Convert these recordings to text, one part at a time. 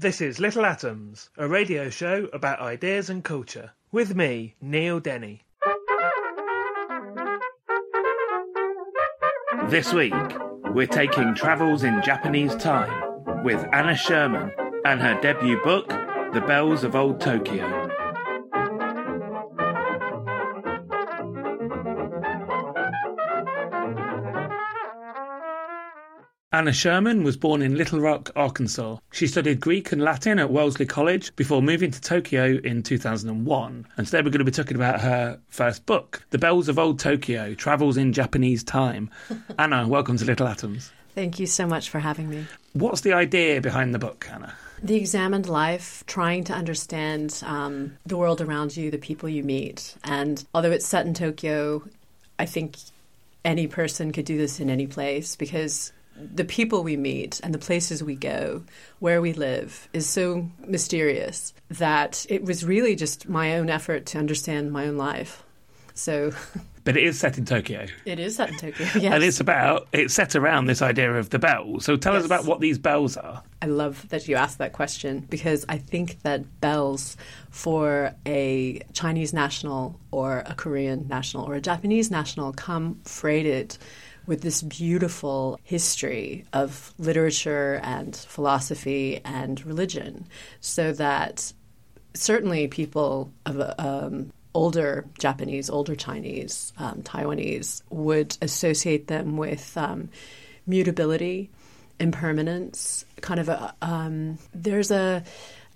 This is Little Atoms, a radio show about ideas and culture, with me, Neil Denny. This week, we're taking travels in Japanese time with Anna Sherman and her debut book, The Bells of Old Tokyo. Anna Sherman was born in Little Rock, Arkansas. She studied Greek and Latin at Wellesley College before moving to Tokyo in 2001. And today we're going to be talking about her first book, The Bells of Old Tokyo Travels in Japanese Time. Anna, welcome to Little Atoms. Thank you so much for having me. What's the idea behind the book, Anna? The examined life, trying to understand um, the world around you, the people you meet. And although it's set in Tokyo, I think any person could do this in any place because the people we meet and the places we go, where we live, is so mysterious that it was really just my own effort to understand my own life. So But it is set in Tokyo. it is set in Tokyo. Yes. And it's about, it's set around this idea of the bells. So tell us about what these bells are. I love that you asked that question because I think that bells for a Chinese national or a Korean national or a Japanese national come freighted with this beautiful history of literature and philosophy and religion, so that certainly people of um, older Japanese, older Chinese, um, Taiwanese would associate them with um, mutability, impermanence, kind of a um, there's a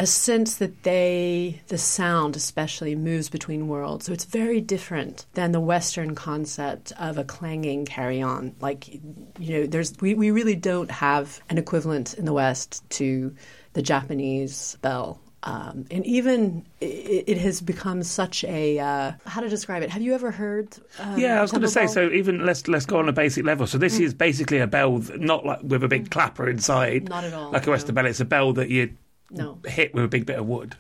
a sense that they the sound especially moves between worlds so it's very different than the western concept of a clanging carry on like you know there's we, we really don't have an equivalent in the west to the japanese bell um, and even it, it has become such a uh, how to describe it. Have you ever heard? Um, Yeah, I was going to say. So even let's let's go on a basic level. So this is basically a bell, not like with a big clapper inside, Mm. Not at all, like a Western no. bell. It's a bell that you No. hit with a big bit of wood.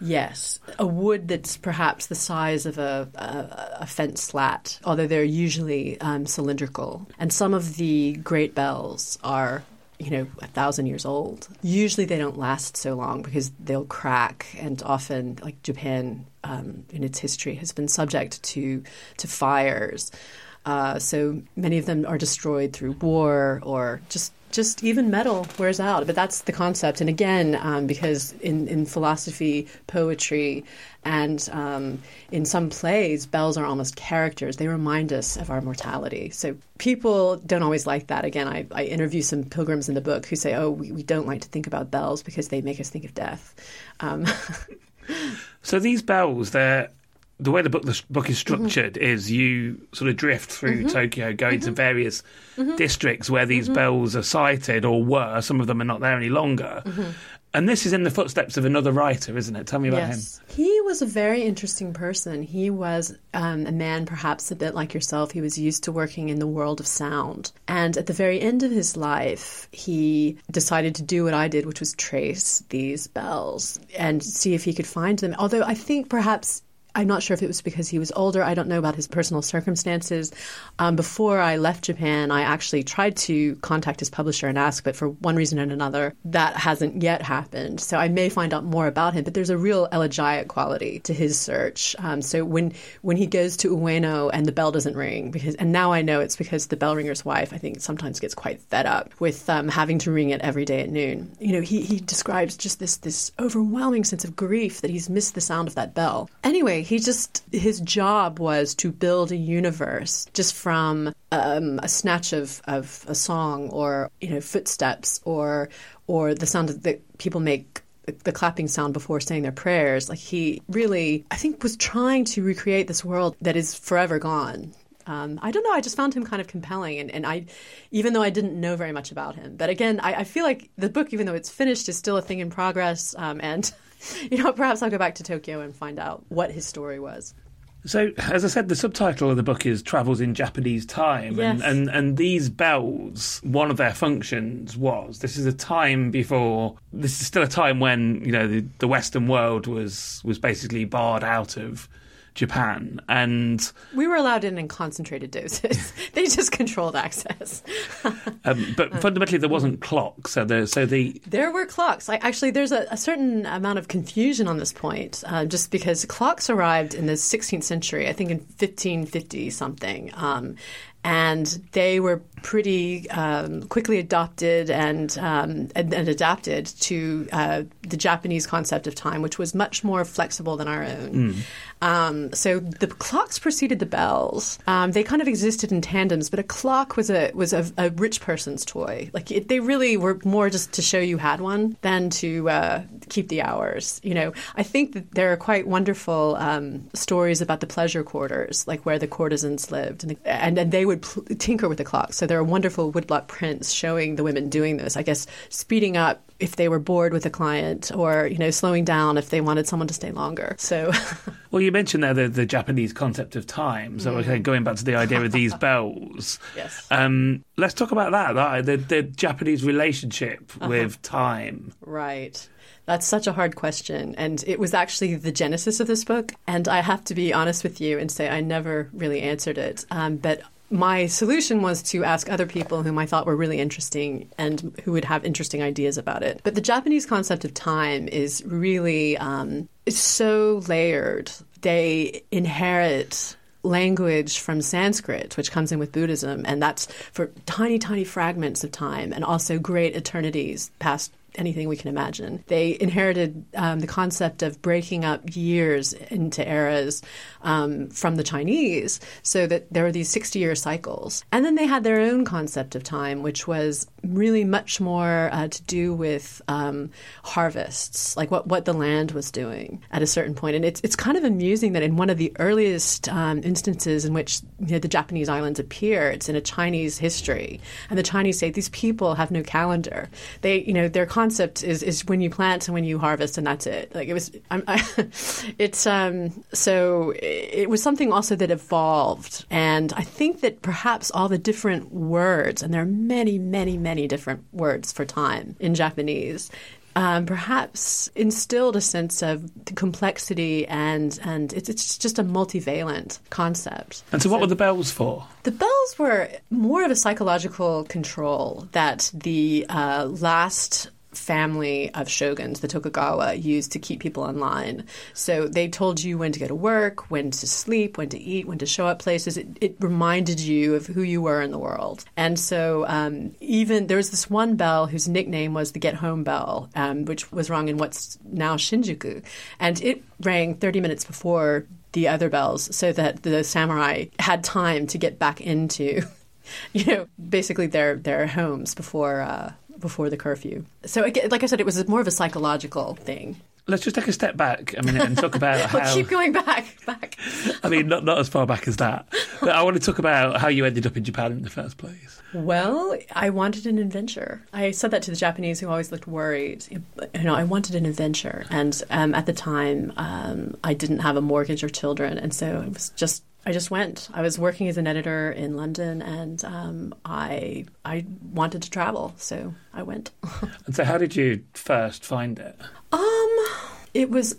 Yes, a wood that's perhaps the size of a, a, a fence slat, although they're usually um, cylindrical. And some of the great bells are, you know, a thousand years old. Usually they don't last so long because they'll crack, and often, like Japan um, in its history, has been subject to to fires. Uh, so many of them are destroyed through war or just just even metal wears out. But that's the concept. And again, um, because in, in philosophy, poetry, and um, in some plays, bells are almost characters. They remind us of our mortality. So people don't always like that. Again, I, I interview some pilgrims in the book who say, oh, we, we don't like to think about bells because they make us think of death. Um, So these bells, they're the way the book the book is Mm-hmm. structured is you sort of drift through Tokyo, going Mm-hmm. to various districts where these bells are sited or were. Some of them are not there any longer. Mm-hmm. And this is in the footsteps of another writer, isn't it? Tell me about him. He was a very interesting person. He was um, a man, perhaps a bit like yourself. He was used to working in the world of sound. And at the very end of his life, he decided to do what I did, which was trace these bells and see if he could find them. Although I think perhaps I'm not sure if it was because he was older. I don't know about his personal circumstances. Um, before I left Japan, I actually tried to contact his publisher and ask, but for one reason and another, that hasn't yet happened. So I may find out more about him. But there's a real elegiac quality to his search. Um, so when when he goes to Ueno and the bell doesn't ring, because and now I know it's because the bell ringer's wife, I think, sometimes gets quite fed up with um, having to ring it every day at noon. You know, he he describes just this this overwhelming sense of grief that he's missed the sound of that bell. Anyway he just his job was to build a universe just from um, a snatch of, of a song or you know footsteps or or the sound that people make the clapping sound before saying their prayers like he really i think was trying to recreate this world that is forever gone um, I don't know. I just found him kind of compelling, and, and I, even though I didn't know very much about him, but again, I, I feel like the book, even though it's finished, is still a thing in progress, um, and. You know, perhaps I'll go back to Tokyo and find out what his story was. So, as I said, the subtitle of the book is Travels in Japanese Time. Yes. And, and, and these bells, one of their functions was this is a time before, this is still a time when, you know, the, the Western world was, was basically barred out of Japan. And We were allowed in in concentrated doses. they just controlled access. um, but fundamentally, there wasn't clocks. So the so the There were clocks. I, actually, there's a, a certain amount of confusion on this point, uh, just because clocks arrived in the 16th century, I think in 1550 something. Um, and they were pretty um, quickly adopted and, um, and, and adapted to uh, the Japanese concept of time, which was much more flexible than our own. Um, so the clocks preceded the bells. Um, they kind of existed in tandems, but a clock was a was a, a rich person's toy. Like it, they really were more just to show you had one than to uh, keep the hours. You know, I think that there are quite wonderful um, stories about the pleasure quarters, like where the courtesans lived, and and, and they would pl- tinker with the clock. So there are wonderful woodblock prints showing the women doing this. I guess speeding up if they were bored with a client, or you know, slowing down if they wanted someone to stay longer. So. well, you mentioned there the, the Japanese concept of time. So, okay, going back to the idea of these bells. Yes. Um, let's talk about that. that the, the Japanese relationship with time. Right. That's such a hard question. And it was actually the genesis of this book. And I have to be honest with you and say I never really answered it. Um, but my solution was to ask other people whom I thought were really interesting and who would have interesting ideas about it. But the Japanese concept of time is really um, it's so layered. They inherit language from Sanskrit, which comes in with Buddhism, and that's for tiny, tiny fragments of time and also great eternities past anything we can imagine. They inherited um, the concept of breaking up years into eras um, from the Chinese, so that there were these 60 year cycles. And then they had their own concept of time, which was really much more uh, to do with um, harvests, like what, what the land was doing at a certain point. And it's, it's kind of amusing that in one of the earliest um, instances in which you know, the Japanese islands appear, it's in a Chinese history. And the Chinese say these people have no calendar. They, you know, their concept is, is when you plant and when you harvest, and that's it. Like it was, I'm, I, it's um, so it was something also that evolved, and I think that perhaps all the different words, and there are many, many, many different words for time in Japanese. Um, perhaps instilled a sense of complexity and and it's, it's just a multivalent concept. And so, what were the bells for? The bells were more of a psychological control that the uh, last family of shoguns, the Tokugawa, used to keep people in line. So they told you when to go to work, when to sleep, when to eat, when to show up places. It, it reminded you of who you were in the world. And so um, even there was this one bell whose nickname was the Get Home Bell, um, which was rung in what's now Shinjuku. And it rang 30 minutes before the other bells so that the samurai had time to get back into you know basically their their homes before uh, before the curfew. So again, like I said, it was more of a psychological thing. Let's just take a step back a minute and talk about how. Well, keep going back, back. I mean, not not as far back as that, but I want to talk about how you ended up in Japan in the first place. Well, I wanted an adventure. I said that to the Japanese who always looked worried. You know, I wanted an adventure, and um, at the time, um, I didn't have a mortgage or children, and so it was just I just went. I was working as an editor in London, and um, I I wanted to travel, so I went. and so, how did you first find it? Um, it was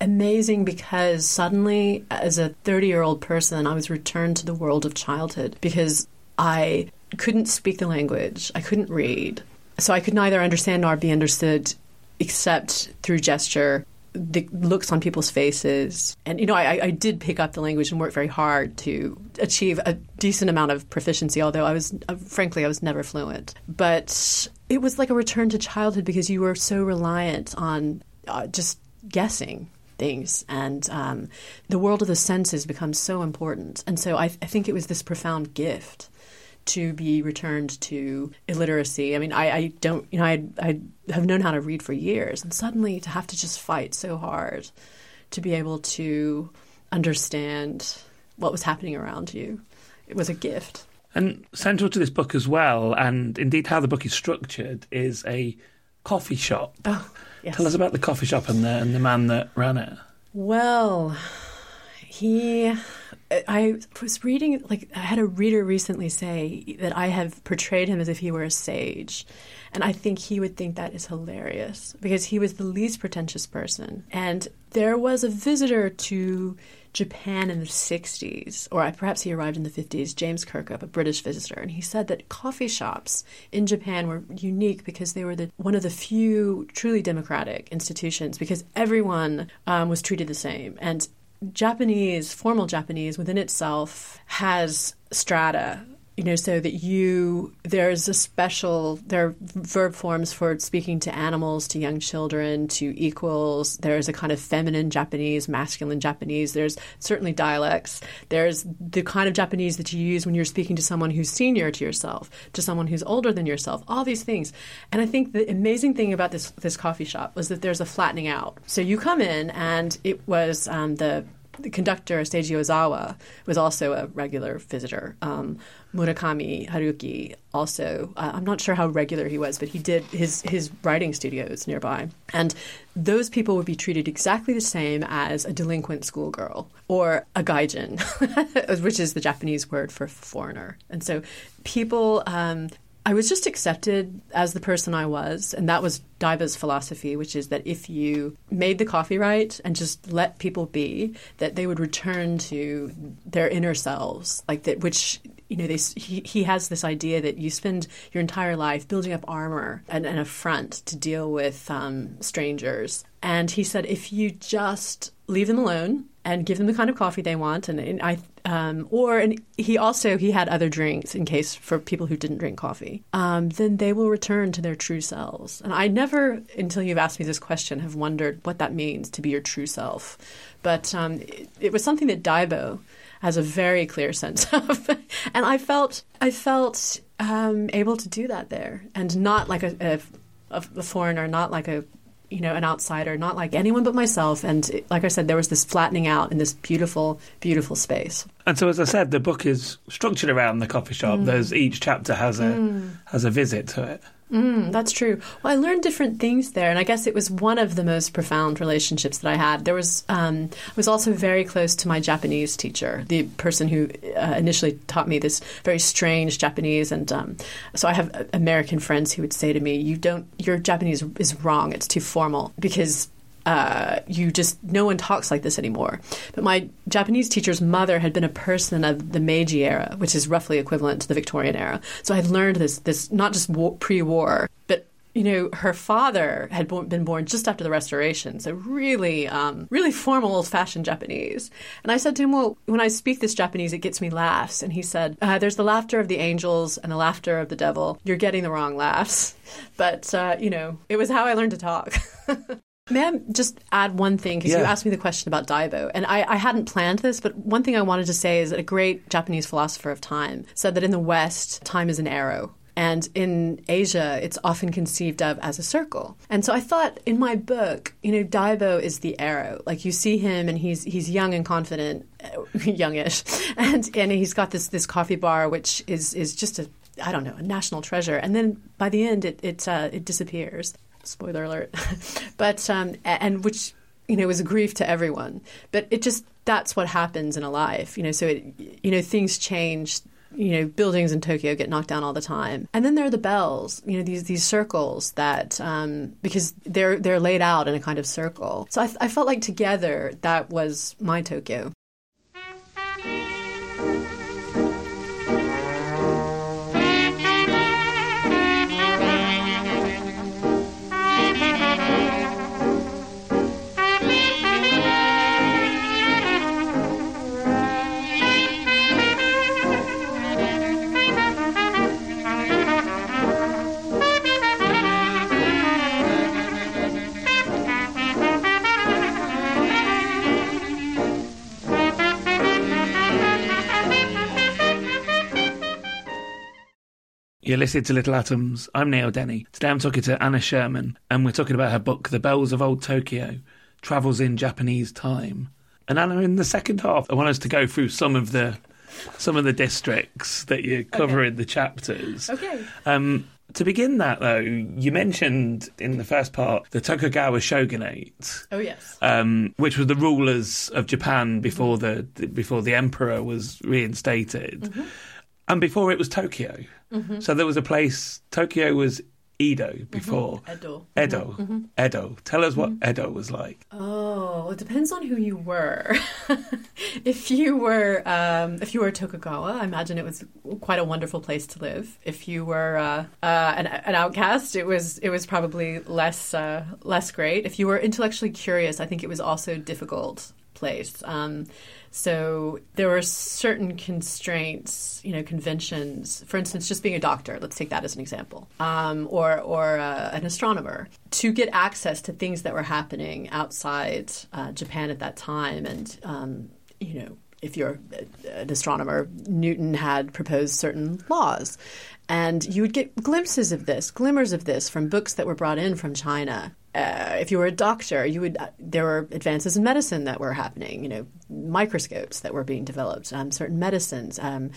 amazing because suddenly, as a thirty-year-old person, I was returned to the world of childhood because I couldn't speak the language, I couldn't read, so I could neither understand nor be understood except through gesture the looks on people's faces. And, you know, I, I did pick up the language and work very hard to achieve a decent amount of proficiency, although I was, uh, frankly, I was never fluent. But it was like a return to childhood because you were so reliant on uh, just guessing things. And um, the world of the senses becomes so important. And so I, I think it was this profound gift to be returned to illiteracy. I mean, I, I don't, you know, I, I have known how to read for years, and suddenly to have to just fight so hard to be able to understand what was happening around you. it was a gift. And central to this book as well, and indeed how the book is structured, is a coffee shop. Oh, yes. Tell us about the coffee shop and the and the man that ran it. Well, he. I was reading, like, I had a reader recently say that I have portrayed him as if he were a sage. And I think he would think that is hilarious because he was the least pretentious person. And there was a visitor to Japan in the 60s, or perhaps he arrived in the 50s, James Kirkup, a British visitor, and he said that coffee shops in Japan were unique because they were the, one of the few truly democratic institutions because everyone um, was treated the same. And Japanese, formal Japanese within itself has strata you know, so that you, there's a special, there are verb forms for speaking to animals, to young children, to equals. There's a kind of feminine Japanese, masculine Japanese. There's certainly dialects. There's the kind of Japanese that you use when you're speaking to someone who's senior to yourself, to someone who's older than yourself, all these things. And I think the amazing thing about this, this coffee shop was that there's a flattening out. So you come in, and it was um, the the conductor Seiji Ozawa was also a regular visitor. Um, Murakami Haruki also. Uh, I'm not sure how regular he was, but he did his his writing studios nearby, and those people would be treated exactly the same as a delinquent schoolgirl or a gaijin, which is the Japanese word for foreigner. And so people um, I was just accepted as the person I was, and that was Daibo's philosophy, which is that if you made the coffee right and just let people be, that they would return to their inner selves, like that. Which you know, they, he he has this idea that you spend your entire life building up armor and, and a front to deal with um, strangers, and he said if you just leave them alone and give them the kind of coffee they want. And, and I, um, or and he also he had other drinks in case for people who didn't drink coffee. Um, then they will return to their true selves. And I never, until you've asked me this question, have wondered what that means to be your true self. But um, it, it, was something that Daibo has a very clear sense of, and I felt I felt um, able to do that there, and not like a, a, a foreigner, not like a you know, an outsider, not like anyone but myself. And like I said, there was this flattening out in this beautiful, beautiful space. And so, as I said, the book is structured around the coffee shop. Mm. There's each chapter has a mm. has a visit to it. Mm, that's true. Well, I learned different things there, and I guess it was one of the most profound relationships that I had. There was um, I was also very close to my Japanese teacher, the person who uh, initially taught me this very strange Japanese, and um, so I have American friends who would say to me, "You don't, your Japanese is wrong. It's too formal because uh, you just no one talks like this anymore. But my Japanese teacher's mother had been a person of the Meiji era, which is roughly equivalent to the Victorian era. So I learned this this not just war, pre-war, but you know, her father had been born just after the Restoration, so really, um, really formal, old-fashioned Japanese. And I said to him, "Well, when I speak this Japanese, it gets me laughs." And he said, uh, "There's the laughter of the angels and the laughter of the devil. You're getting the wrong laughs." But uh, you know, it was how I learned to talk. May I just add one thing? Because yeah. you asked me the question about Daibo, and I, I, hadn't planned this, but one thing I wanted to say is that a great Japanese philosopher of time said that in the West, time is an arrow. And in Asia, it's often conceived of as a circle. And so I thought in my book, you know, Daibo is the arrow. Like you see him and he's he's young and confident, youngish. And and he's got this this coffee bar which is is just a I don't know, a national treasure. And then by the end it it uh, it disappears spoiler alert, but um, and which you know was a grief to everyone. But it just that's what happens in a life, you know. So it you know things change. You know, buildings in Tokyo get knocked down all the time, and then there are the bells. You know, these these circles that um, because they're they're laid out in a kind of circle. So I, I felt like together that was my Tokyo. You're listening to Little Atoms. I'm Neil Denny. Today I'm talking to Anna Sherman, and we're talking about her book, The Bells of Old Tokyo Travels in Japanese Time. And Anna, in the second half, I want us to go through some of the some of the districts that you cover okay. in the chapters. Okay. Um, to begin that, though, you mentioned in the first part the Tokugawa shogunate. Oh yes, um, which were the rulers of Japan before the before the emperor was reinstated, mm-hmm. And before it was Tokyo. Mm-hmm. So there was a place. Tokyo was Edo mm-hmm. before. Mm-hmm. Edo. Edo. Mm-hmm. Edo. Tell us what mm-hmm. Edo was like. Oh, it depends on who you were. if you were um, if you were Tokugawa, I imagine it was quite a wonderful place to live. If you were uh, uh, an, an, outcast, it was it was probably less uh, less great. If you were intellectually curious, I think it was also difficult place. Um, so there were certain constraints, you know, conventions. For instance, just being a doctor. Let's take that as an example, um, or or uh, an astronomer to get access to things that were happening outside uh, Japan at that time, and um, you know if you're an astronomer, Newton had proposed certain laws. And you would get glimpses of this, glimmers of this from books that were brought in from China. Uh, if you were a doctor, you would. Uh, there were advances in medicine that were happening. You know, microscopes that were being developed, um, certain medicines, um,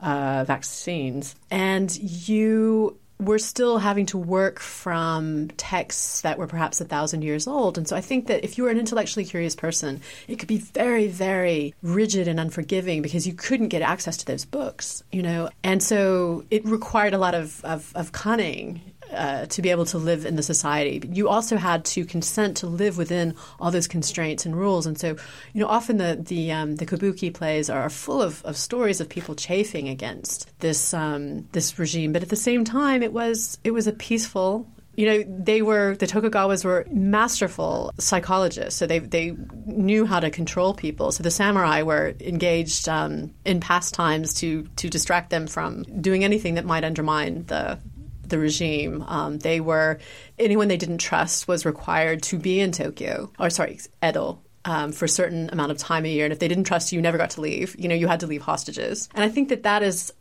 uh, vaccines, and you we're still having to work from texts that were perhaps a thousand years old. And so I think that if you were an intellectually curious person, it could be very, very rigid and unforgiving because you couldn't get access to those books, you know? And so it required a lot of, of, of cunning uh, to be able to live in the society. You also had to consent to live within all those constraints and rules. And so, you know, often the the, um, the kabuki plays are full of, of stories of people chafing against this um, this regime. But at the same time, it was it was a peaceful you know, they were the Tokugawas were masterful psychologists, so they they knew how to control people. So the samurai were engaged um, in pastimes to to distract them from doing anything that might undermine the the regime. Um, they were anyone they didn't trust was required to be in Tokyo or sorry Edo um, for a certain amount of time a year, and if they didn't trust you, you never got to leave. You know, you had to leave hostages, and I think that that is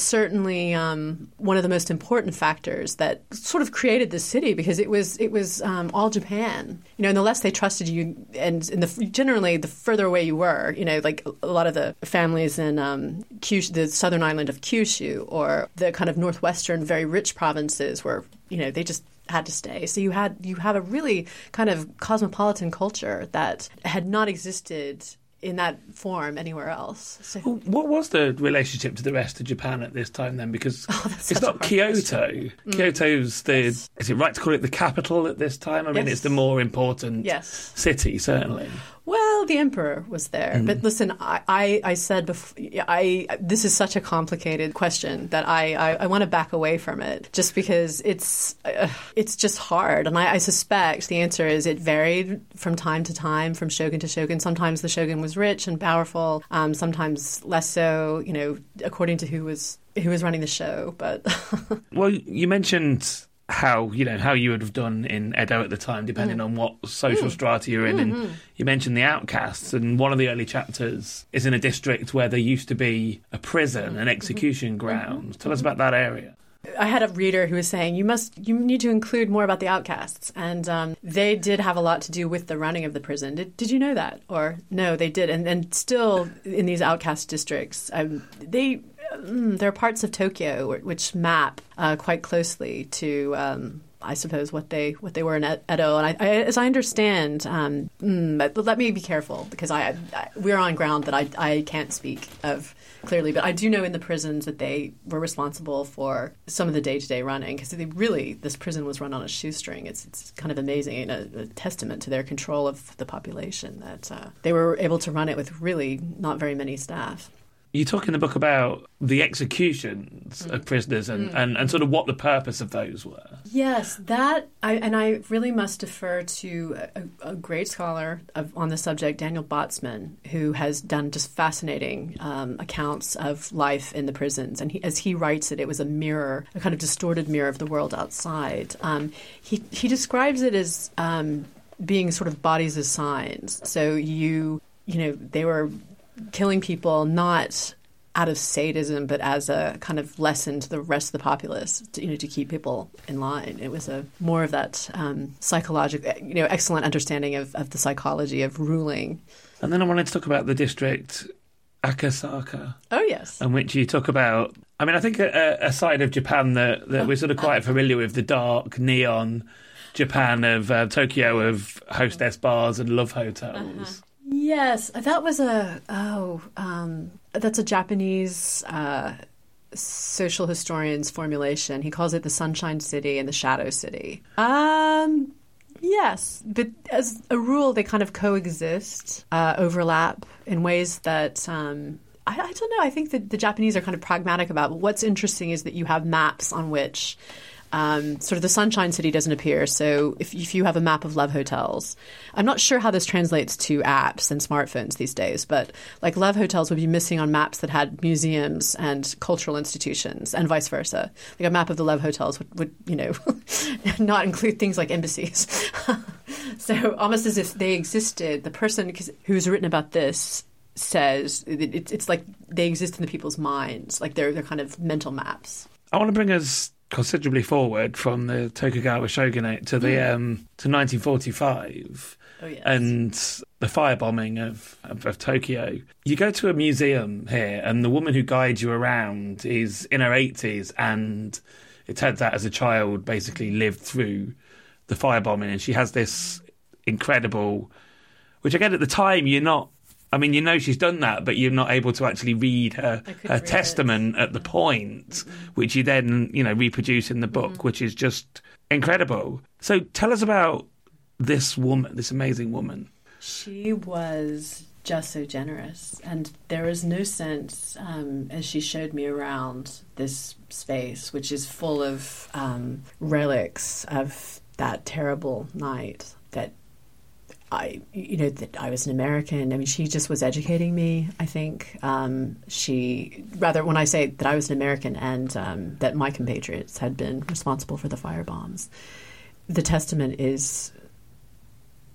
certainly um, one of the most important factors that sort of created the city because it was it was um, all Japan. You know, and the less they trusted you, and, the, generally the further away you were, you know, like a lot of the families in um, Kyushu, the southern island of Kyushu, or the kind of northwestern, very rich provinces, where you know they just had to stay. So you had you have a really kind of cosmopolitan culture that had not existed in that form anywhere else. So. What was the relationship to the rest of Japan at this time then? Because oh, it's not Kyoto. Mm. Kyoto's the yes. is it right to call it the capital at this time? I mean, yes. it's the more important yes. city certainly. Well, the emperor was there, mm. but listen, I, I, I, said before, I this is such a complicated question that I, I, I want to back away from it, just because it's uh, it's just hard, and I, I, suspect the answer is it varied from time to time, from shogun to shogun. Sometimes the shogun was rich and powerful, um, sometimes less so. You know, according to who was who was running the show. But well, you mentioned how you know how you would have done in Edo at the time, depending mm. on what social mm. strata you're in. Mm-hmm. And you mentioned the outcasts, and one of the early chapters is in a district where there used to be a prison, mm-hmm. an execution mm-hmm. ground. Tell us about that area. I had a reader who was saying you must you need to include more about the outcasts, and um, they did have a lot to do with the running of the prison. Did, did you know that? Or no, they did, and and still in these outcast districts, um, they mm, there are parts of Tokyo which map uh, quite closely to. Um, I suppose what they what they were in Edo, and I, I, as I understand, um, mm, let me be careful because I, I, we're on ground that I, I can't speak of clearly, but I do know in the prisons that they were responsible for some of the day to day running because they really this prison was run on a shoestring. It's it's kind of amazing and a, a testament to their control of the population that uh, they were able to run it with really not very many staff you talk in the book about the executions mm. of prisoners and, mm. and, and sort of what the purpose of those were. Yes, that, I, and I really must defer to a, a great scholar of, on the subject, Daniel Botsman, who has done just fascinating um, accounts of life in the prisons. And he, as he writes it, it was a mirror, a kind of distorted mirror of the world outside. Um, he, he describes it as um, being sort of bodies as signs. So you, you know, they were killing people not out of sadism, but as a kind of lesson to the rest of the populace, to, you know, to keep people in line. It was a more of that um, psychological, you know, excellent understanding of, of the psychology of ruling. And then I wanted to talk about the district Akasaka, Oh yes. in which you talk about. I mean, I think a, a side of Japan that, that we're sort of quite familiar with the dark neon Japan of uh, Tokyo of hostess bars and love hotels. Yes, that was a oh, um, that's a Japanese uh, social historian's formulation. He calls it the Sunshine City and the Shadow City. Um, yes, but as a rule, they kind of coexist, uh, overlap in ways that. Um, I, I don't know. I think that the Japanese are kind of pragmatic about. But what's interesting is that you have maps on which um, sort of the Sunshine City doesn't appear. So if, if you have a map of love hotels, I'm not sure how this translates to apps and smartphones these days, but like love hotels would be missing on maps that had museums and cultural institutions and vice versa. Like a map of the love hotels would, would you know, not include things like embassies. so almost as if they existed, the person who's written about this says it, it's like they exist in the people's minds, like they're they're kind of mental maps. I want to bring us considerably forward from the Tokugawa shogunate to the um, to 1945 Oh, yes. and the firebombing of, of of Tokyo. You go to a museum here, and the woman who guides you around is in her 80s, and it turns out as a child basically lived through the firebombing, and she has this incredible, which again at the time you're not. I mean, you know she's done that, but you're not able to actually read her, her read it. testament at the point, which you then, you know, reproduce in the book, which is just incredible. So tell us about this woman, this amazing woman. She was just so generous, and there is no sense um, as she showed me around this space, which is full of um, relics of that terrible night. That I, you know, that I was an American. I mean, she just was educating me. I think um, she, rather, when I say that I was an American and um, that my compatriots had been responsible for the fire bombs, the testament is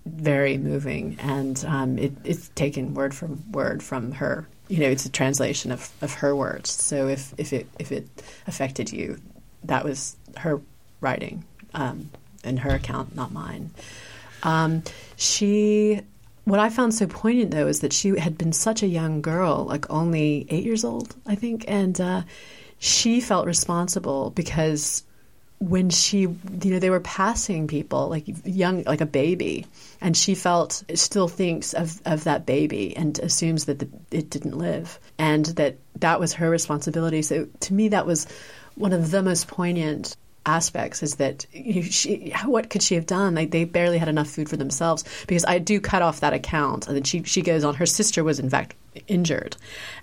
very moving, and um, it, it's taken word from word from her. You know, it's a translation of, of her words. So if, if it if it affected you, that was her writing um, and her account, not mine. Um, she, what I found so poignant though is that she had been such a young girl, like only eight years old, I think, and uh, she felt responsible because when she, you know, they were passing people like young, like a baby, and she felt still thinks of of that baby and assumes that the, it didn't live, and that that was her responsibility. So to me, that was one of the most poignant aspects is that she, what could she have done? Like they barely had enough food for themselves. Because I do cut off that account, and then she she goes on. Her sister was in fact injured,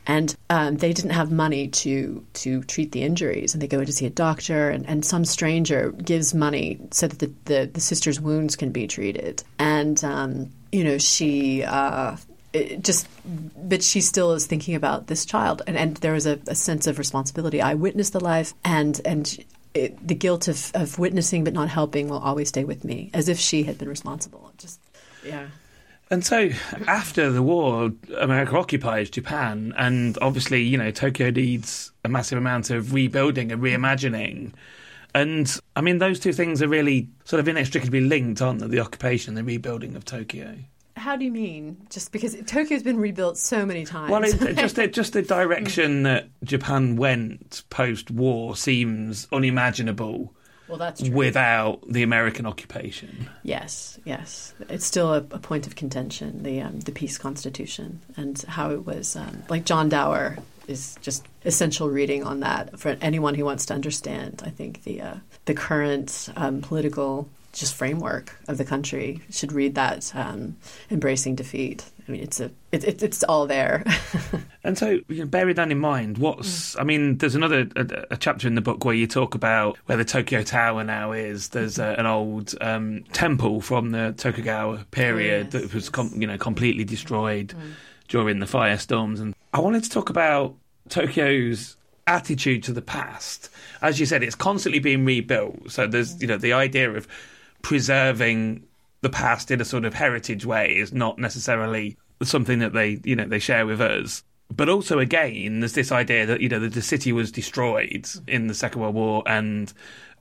and um, they didn't have money to to treat the injuries, and they go in to see a doctor, and, and some stranger gives money so that the, the, the sister's wounds can be treated, and um, you know she. Uh, just but she still is thinking about this child. And, and there was a, a sense of responsibility. I witnessed the life. And and it, the guilt of, of witnessing but not helping will always stay with me as if she had been responsible just yeah And so, after the war, America occupies Japan, and obviously, you know, Tokyo needs a massive amount of rebuilding and reimagining. And I mean, those two things are really sort of inextricably linked, aren't they? The occupation, the rebuilding of Tokyo. How do you mean just because tokyo's been rebuilt so many times Well, it, just the, just the direction that Japan went post-war seems unimaginable well that's true without the American occupation. Yes, yes, it's still a, a point of contention. The um, the peace constitution and how it was um, like John Dower is just essential reading on that for anyone who wants to understand. I think the uh, the current um, political just framework of the country should read that um, embracing defeat. I mean, it's a it, it, it's all there. And so, you know, bearing that in mind, what's mm. I mean, there's another a, a chapter in the book where you talk about where the Tokyo Tower now is. There's a, an old um, temple from the Tokugawa period yes, that was com- you know completely destroyed mm. during the firestorms. And I wanted to talk about Tokyo's attitude to the past. As you said, it's constantly being rebuilt. So there's mm. you know the idea of preserving the past in a sort of heritage way is not necessarily something that they you know they share with us. But also, again, there's this idea that you know the city was destroyed in the Second World War and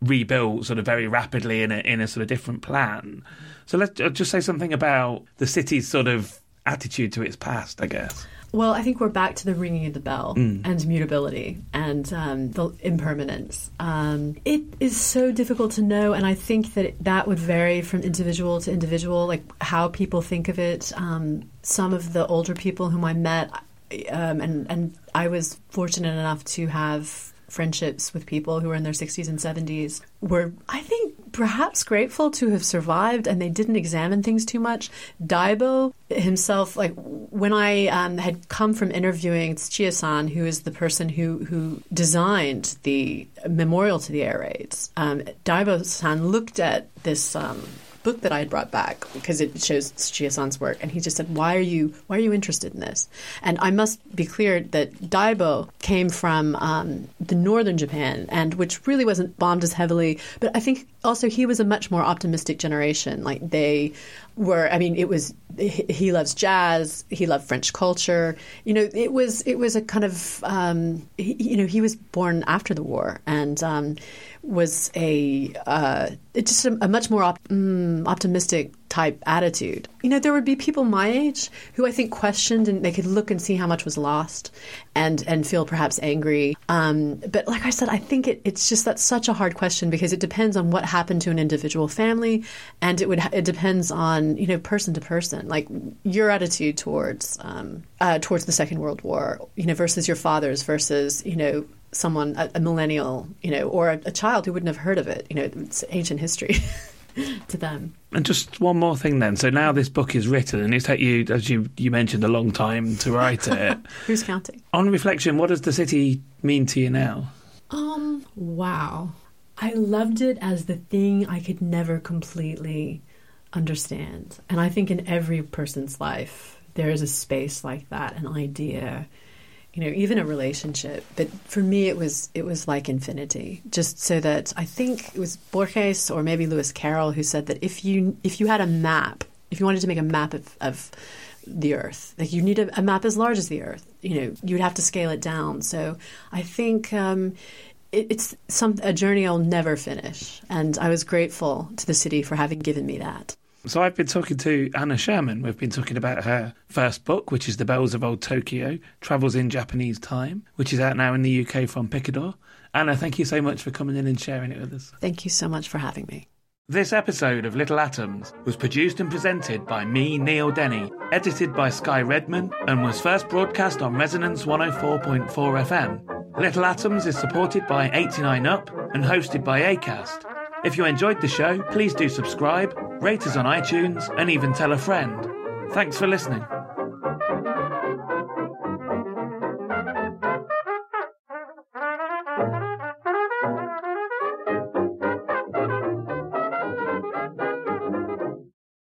rebuilt sort of very rapidly in a in a sort of different plan. So let's uh, just say something about the city's sort of attitude to its past, I guess. Well, I think we're back to the ringing of the bell and mutability and um, the impermanence. Um, it is so difficult to know, and I think that that would vary from individual to individual, like how people think of it. Um, some of the older people whom I met, um, and and I was fortunate enough to have friendships with people who were in their 60s and 70s were i think perhaps grateful to have survived and they didn't examine things too much. Daibo himself like when i um, had come from interviewing tsuchiya-san who is the person who, who designed the memorial to the air raids um, daibo-san looked at this um, book that I had brought back because it shows Tsuchiya-san's work, and he just said, "Why are you Why are you interested in this?" And I must be clear that Daibo came from um, the northern Japan, and which really wasn't bombed as heavily. But I think also he was a much more optimistic generation. Like they were, I mean, it was he loves jazz, he loved French culture. You know, it was it was a kind of um, he, you know he was born after the war and. Um, was a uh, just a, a, much more op- mm, optimistic type attitude. You know, there would be people my age who I think questioned and they could look and see how much was lost and and feel perhaps angry. Um, but like I said, I think it, it's just that's such a hard question because it depends on what happened to an individual family, and it would it depends on you know person to person, like your attitude towards um, uh, towards the Second World War, you know, versus your father's versus you know someone, a, a millennial, you know, or a, a, child who wouldn't have heard of it. You know, it's ancient history to them. And just one more thing then. So now this book is written, and it's taken you, as you, you mentioned, a long time to write it. Who's counting? On reflection, what does the city mean to you now? Um, wow. I loved it as the thing I could never completely understand. And I think in every person's life, there is a space like that, an idea you know even a relationship but for me it was it was like infinity. Just so that i think it was borges or maybe lewis carroll who said that if you if you had a map if you wanted to make a map of, of the earth like you need a, a, map as large as the earth you know you'd have to scale it down. So i think um, it, it's some a journey i'll never finish. And i was grateful to the city for having given me that so I've been talking to Anna Sherman. We've been talking about her first book, which is The Bells of Old Tokyo, Travels in Japanese Time, which is out now in the UK from Picador. Anna, thank you so much for coming in and sharing it with us. Thank you so much for having me. This episode of Little Atoms was produced and presented by me, Neil Denny, edited by Sky Redman, and was first broadcast on Resonance 104.4 FM. Little Atoms is supported by 89UP and hosted by ACAST. If you enjoyed the show, please do subscribe, rate us on iTunes, and even tell a friend. Thanks for listening.